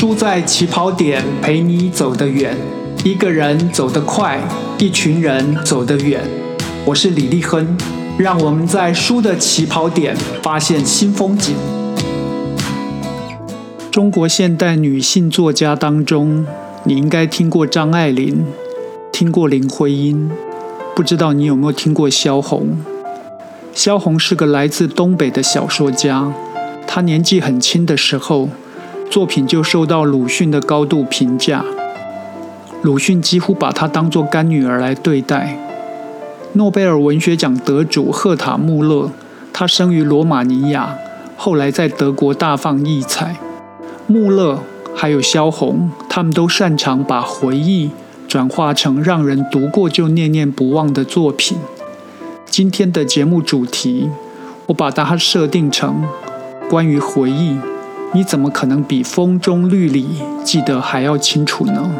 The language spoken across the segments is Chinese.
输在起跑点，陪你走得远。一个人走得快，一群人走得远。我是李立亨，让我们在书的起跑点发现新风景。中国现代女性作家当中，你应该听过张爱玲，听过林徽因，不知道你有没有听过萧红？萧红是个来自东北的小说家，她年纪很轻的时候。作品就受到鲁迅的高度评价，鲁迅几乎把她当作干女儿来对待。诺贝尔文学奖得主赫塔穆勒，他生于罗马尼亚，后来在德国大放异彩。穆勒还有萧红，他们都擅长把回忆转化成让人读过就念念不忘的作品。今天的节目主题，我把它设定成关于回忆。你怎么可能比风中绿里记得还要清楚呢？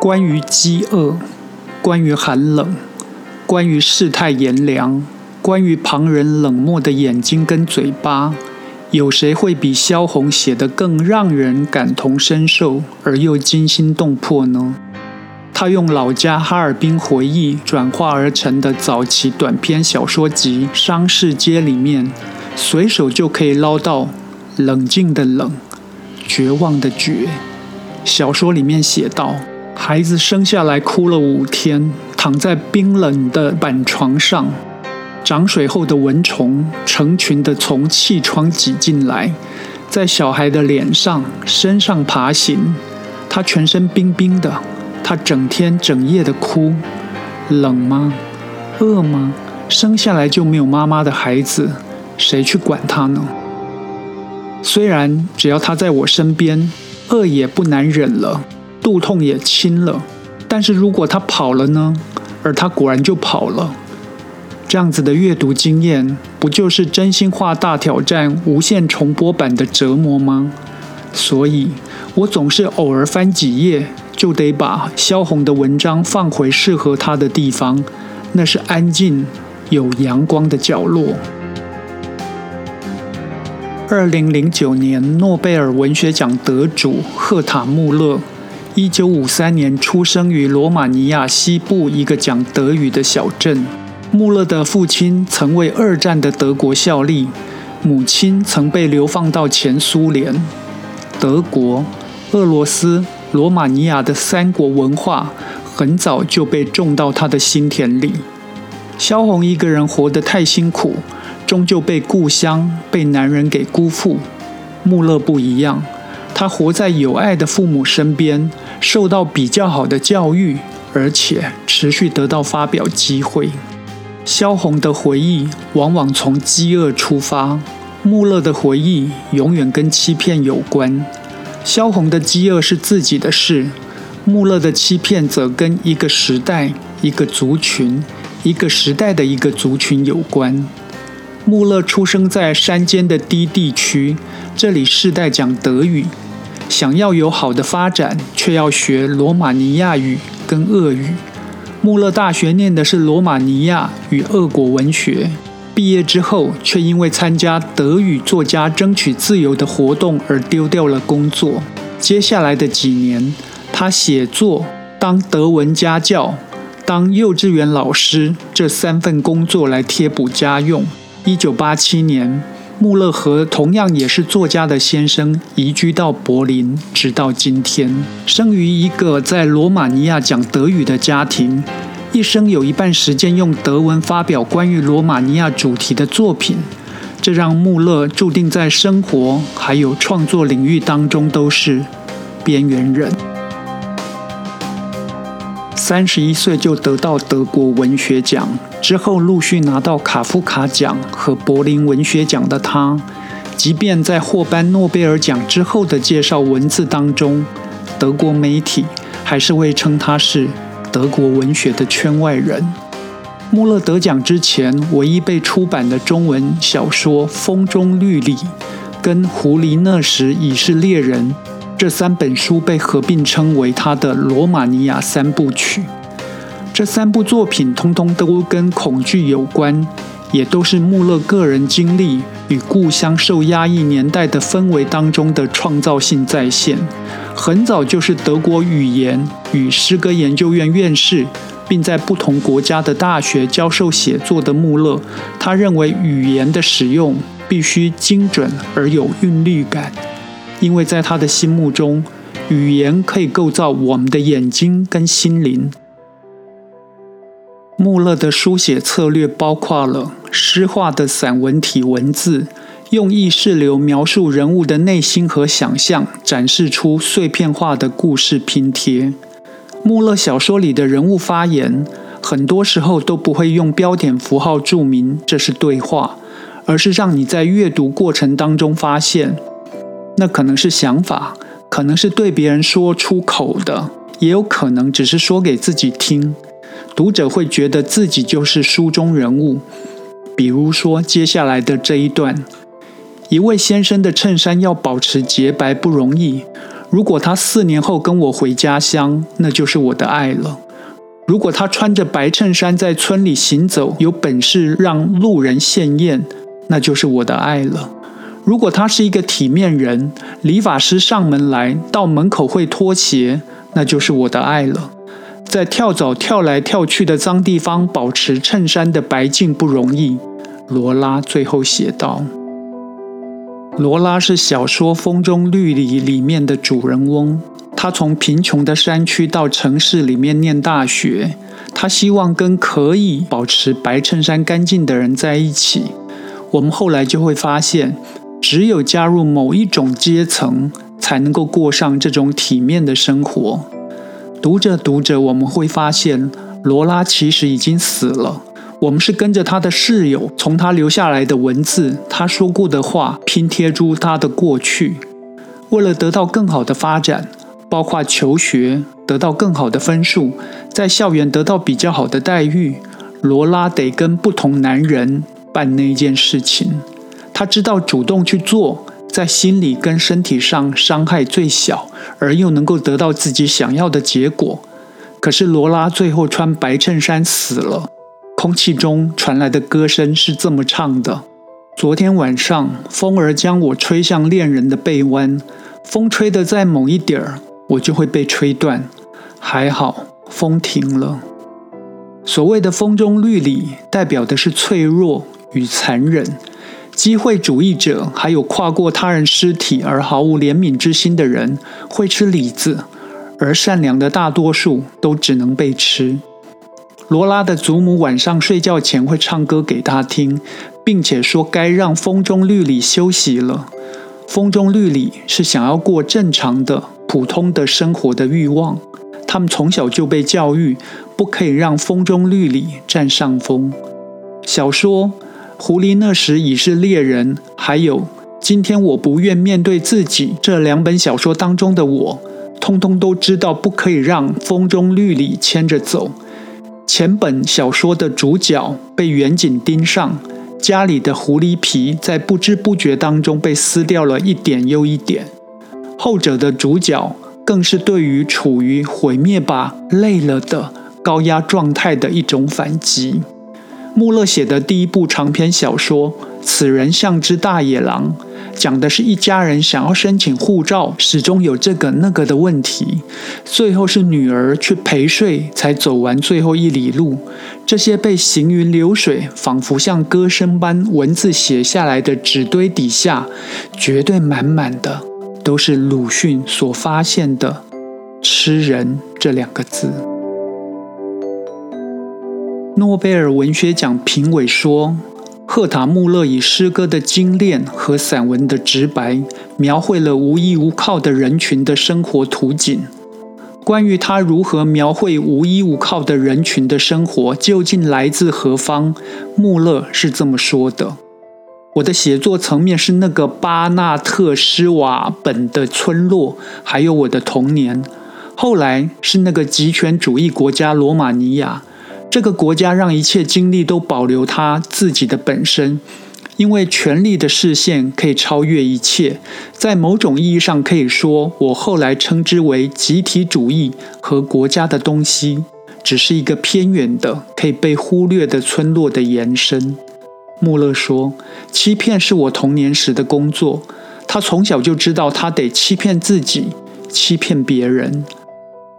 关于饥饿，关于寒冷，关于世态炎凉，关于旁人冷漠的眼睛跟嘴巴，有谁会比萧红写得更让人感同身受而又惊心动魄呢？他用老家哈尔滨回忆转化而成的早期短篇小说集《商市街》里面。随手就可以捞到冷静的冷，绝望的绝。小说里面写道：孩子生下来哭了五天，躺在冰冷的板床上。涨水后的蚊虫成群的从气窗挤进来，在小孩的脸上、身上爬行。他全身冰冰的，他整天整夜的哭。冷吗？饿吗？生下来就没有妈妈的孩子。谁去管他呢？虽然只要他在我身边，饿也不难忍了，肚痛也轻了。但是如果他跑了呢？而他果然就跑了。这样子的阅读经验，不就是真心话大挑战无限重播版的折磨吗？所以，我总是偶尔翻几页，就得把萧红的文章放回适合他的地方，那是安静有阳光的角落。二零零九年诺贝尔文学奖得主赫塔穆勒，一九五三年出生于罗马尼亚西部一个讲德语的小镇。穆勒的父亲曾为二战的德国效力，母亲曾被流放到前苏联。德国、俄罗斯、罗马尼亚的三国文化很早就被种到他的心田里。萧红一个人活得太辛苦。终究被故乡、被男人给辜负。穆勒不一样，他活在有爱的父母身边，受到比较好的教育，而且持续得到发表机会。萧红的回忆往往从饥饿出发，穆勒的回忆永远跟欺骗有关。萧红的饥饿是自己的事，穆勒的欺骗则跟一个时代、一个族群、一个时代的一个族群有关。穆勒出生在山间的低地区，这里世代讲德语。想要有好的发展，却要学罗马尼亚语跟俄语。穆勒大学念的是罗马尼亚与俄国文学，毕业之后却因为参加德语作家争取自由的活动而丢掉了工作。接下来的几年，他写作、当德文家教、当幼稚园老师这三份工作来贴补家用。一九八七年，穆勒和同样也是作家的先生移居到柏林，直到今天。生于一个在罗马尼亚讲德语的家庭，一生有一半时间用德文发表关于罗马尼亚主题的作品，这让穆勒注定在生活还有创作领域当中都是边缘人。三十一岁就得到德国文学奖，之后陆续拿到卡夫卡奖和柏林文学奖的他，即便在获颁诺贝尔奖之后的介绍文字当中，德国媒体还是会称他是德国文学的圈外人。穆勒得奖之前，唯一被出版的中文小说《风中绿里》跟《狐狸那时已是猎人》。这三本书被合并称为他的罗马尼亚三部曲。这三部作品通通都跟恐惧有关，也都是穆勒个人经历与故乡受压抑年代的氛围当中的创造性再现。很早就是德国语言与诗歌研究院院士，并在不同国家的大学教授写作的穆勒，他认为语言的使用必须精准而有韵律感，因为在他的心目中，语言可以构造我们的眼睛跟心灵。穆勒的书写策略包括了诗化的散文体文字，用意识流描述人物的内心和想象，展示出碎片化的故事拼贴。穆勒小说里的人物发言，很多时候都不会用标点符号注明这是对话，而是让你在阅读过程当中发现，那可能是想法，可能是对别人说出口的，也有可能只是说给自己听。读者会觉得自己就是书中人物，比如说接下来的这一段：一位先生的衬衫要保持洁白不容易。如果他四年后跟我回家乡，那就是我的爱了。如果他穿着白衬衫在村里行走，有本事让路人羡艳，那就是我的爱了。如果他是一个体面人，理发师上门来到门口会脱鞋，那就是我的爱了。在跳蚤跳来跳去的脏地方保持衬衫的白净不容易，罗拉最后写道：“罗拉是小说《风中绿里》里面的主人翁。他从贫穷的山区到城市里面念大学，他希望跟可以保持白衬衫干净的人在一起。我们后来就会发现，只有加入某一种阶层，才能够过上这种体面的生活。”读着读着，我们会发现罗拉其实已经死了。我们是跟着他的室友，从他留下来的文字、他说过的话拼贴出他的过去。为了得到更好的发展，包括求学、得到更好的分数，在校园得到比较好的待遇，罗拉得跟不同男人办那件事情。他知道主动去做。在心理跟身体上伤害最小，而又能够得到自己想要的结果。可是罗拉最后穿白衬衫死了。空气中传来的歌声是这么唱的：昨天晚上，风儿将我吹向恋人的背弯，风吹得再猛一点儿，我就会被吹断。还好，风停了。所谓的风中绿里，代表的是脆弱与残忍。机会主义者，还有跨过他人尸体而毫无怜悯之心的人，会吃李子，而善良的大多数都只能被吃。罗拉的祖母晚上睡觉前会唱歌给他听，并且说该让风中绿里休息了。风中绿里是想要过正常的、普通的生活的欲望。他们从小就被教育，不可以让风中绿里占上风。小说。狐狸那时已是猎人，还有今天我不愿面对自己这两本小说当中的我，通通都知道不可以让风中绿里牵着走。前本小说的主角被远景盯上，家里的狐狸皮在不知不觉当中被撕掉了一点又一点。后者的主角更是对于处于毁灭吧累了的高压状态的一种反击。穆勒写的第一部长篇小说《此人像只大野狼》，讲的是一家人想要申请护照，始终有这个那个的问题，最后是女儿去陪睡才走完最后一里路。这些被行云流水，仿佛像歌声般文字写下来的纸堆底下，绝对满满的都是鲁迅所发现的“吃人”这两个字。诺贝尔文学奖评委说：“赫塔·穆勒以诗歌的精炼和散文的直白，描绘了无依无靠的人群的生活图景。关于他如何描绘无依无靠的人群的生活究竟来自何方，穆勒是这么说的：‘我的写作层面是那个巴纳特施瓦本的村落，还有我的童年。后来是那个极权主义国家罗马尼亚。’”这个国家让一切经历都保留它自己的本身，因为权力的视线可以超越一切。在某种意义上可以说，我后来称之为集体主义和国家的东西，只是一个偏远的、可以被忽略的村落的延伸。穆勒说：“欺骗是我童年时的工作。他从小就知道，他得欺骗自己，欺骗别人。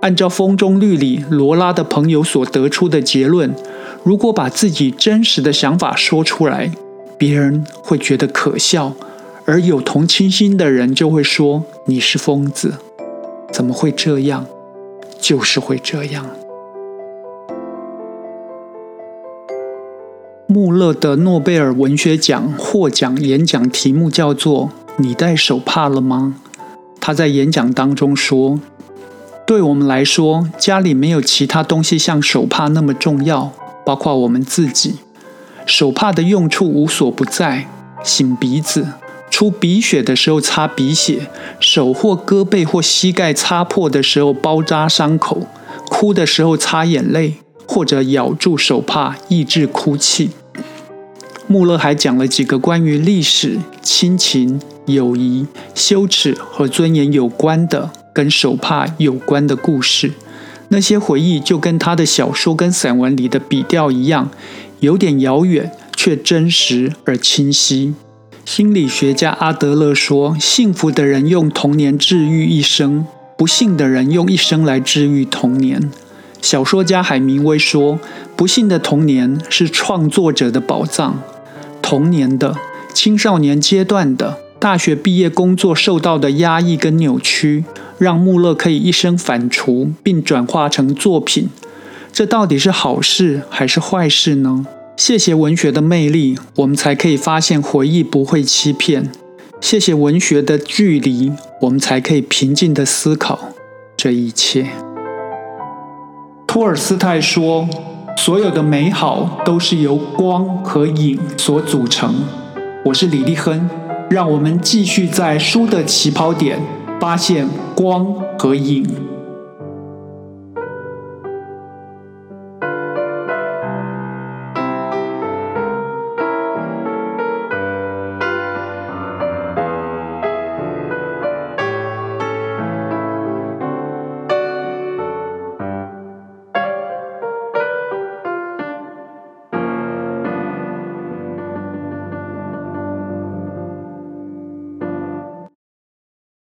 按照风中绿里罗拉的朋友所得出的结论，如果把自己真实的想法说出来，别人会觉得可笑，而有同情心的人就会说你是疯子。怎么会这样？就是会这样。”穆勒的诺贝尔文学奖获奖演讲题目叫做“你戴手帕了吗？”他在演讲当中说：“对我们来说，家里没有其他东西像手帕那么重要，包括我们自己。手帕的用处无所不在：擤鼻子、出鼻血的时候擦鼻血，手或胳膊或膝盖擦破的时候包扎伤口，哭的时候擦眼泪。”或者咬住手帕抑制哭泣。穆勒还讲了几个关于历史、亲情、友谊、羞耻和尊严有关的、跟手帕有关的故事。那些回忆就跟他的小说跟散文里的笔调一样，有点遥远，却真实而清晰。心理学家阿德勒说：“幸福的人用童年治愈一生，不幸的人用一生来治愈童年。”小说家海明威说：“不幸的童年是创作者的宝藏。童年的、青少年阶段的、大学毕业工作受到的压抑跟扭曲，让穆勒可以一生反刍，并转化成作品。这到底是好事还是坏事呢？谢谢文学的魅力，我们才可以发现回忆不会欺骗。谢谢文学的距离，我们才可以平静地思考这一切。”托尔斯泰说：“所有的美好都是由光和影所组成。”我是李立亨，让我们继续在书的起跑点发现光和影。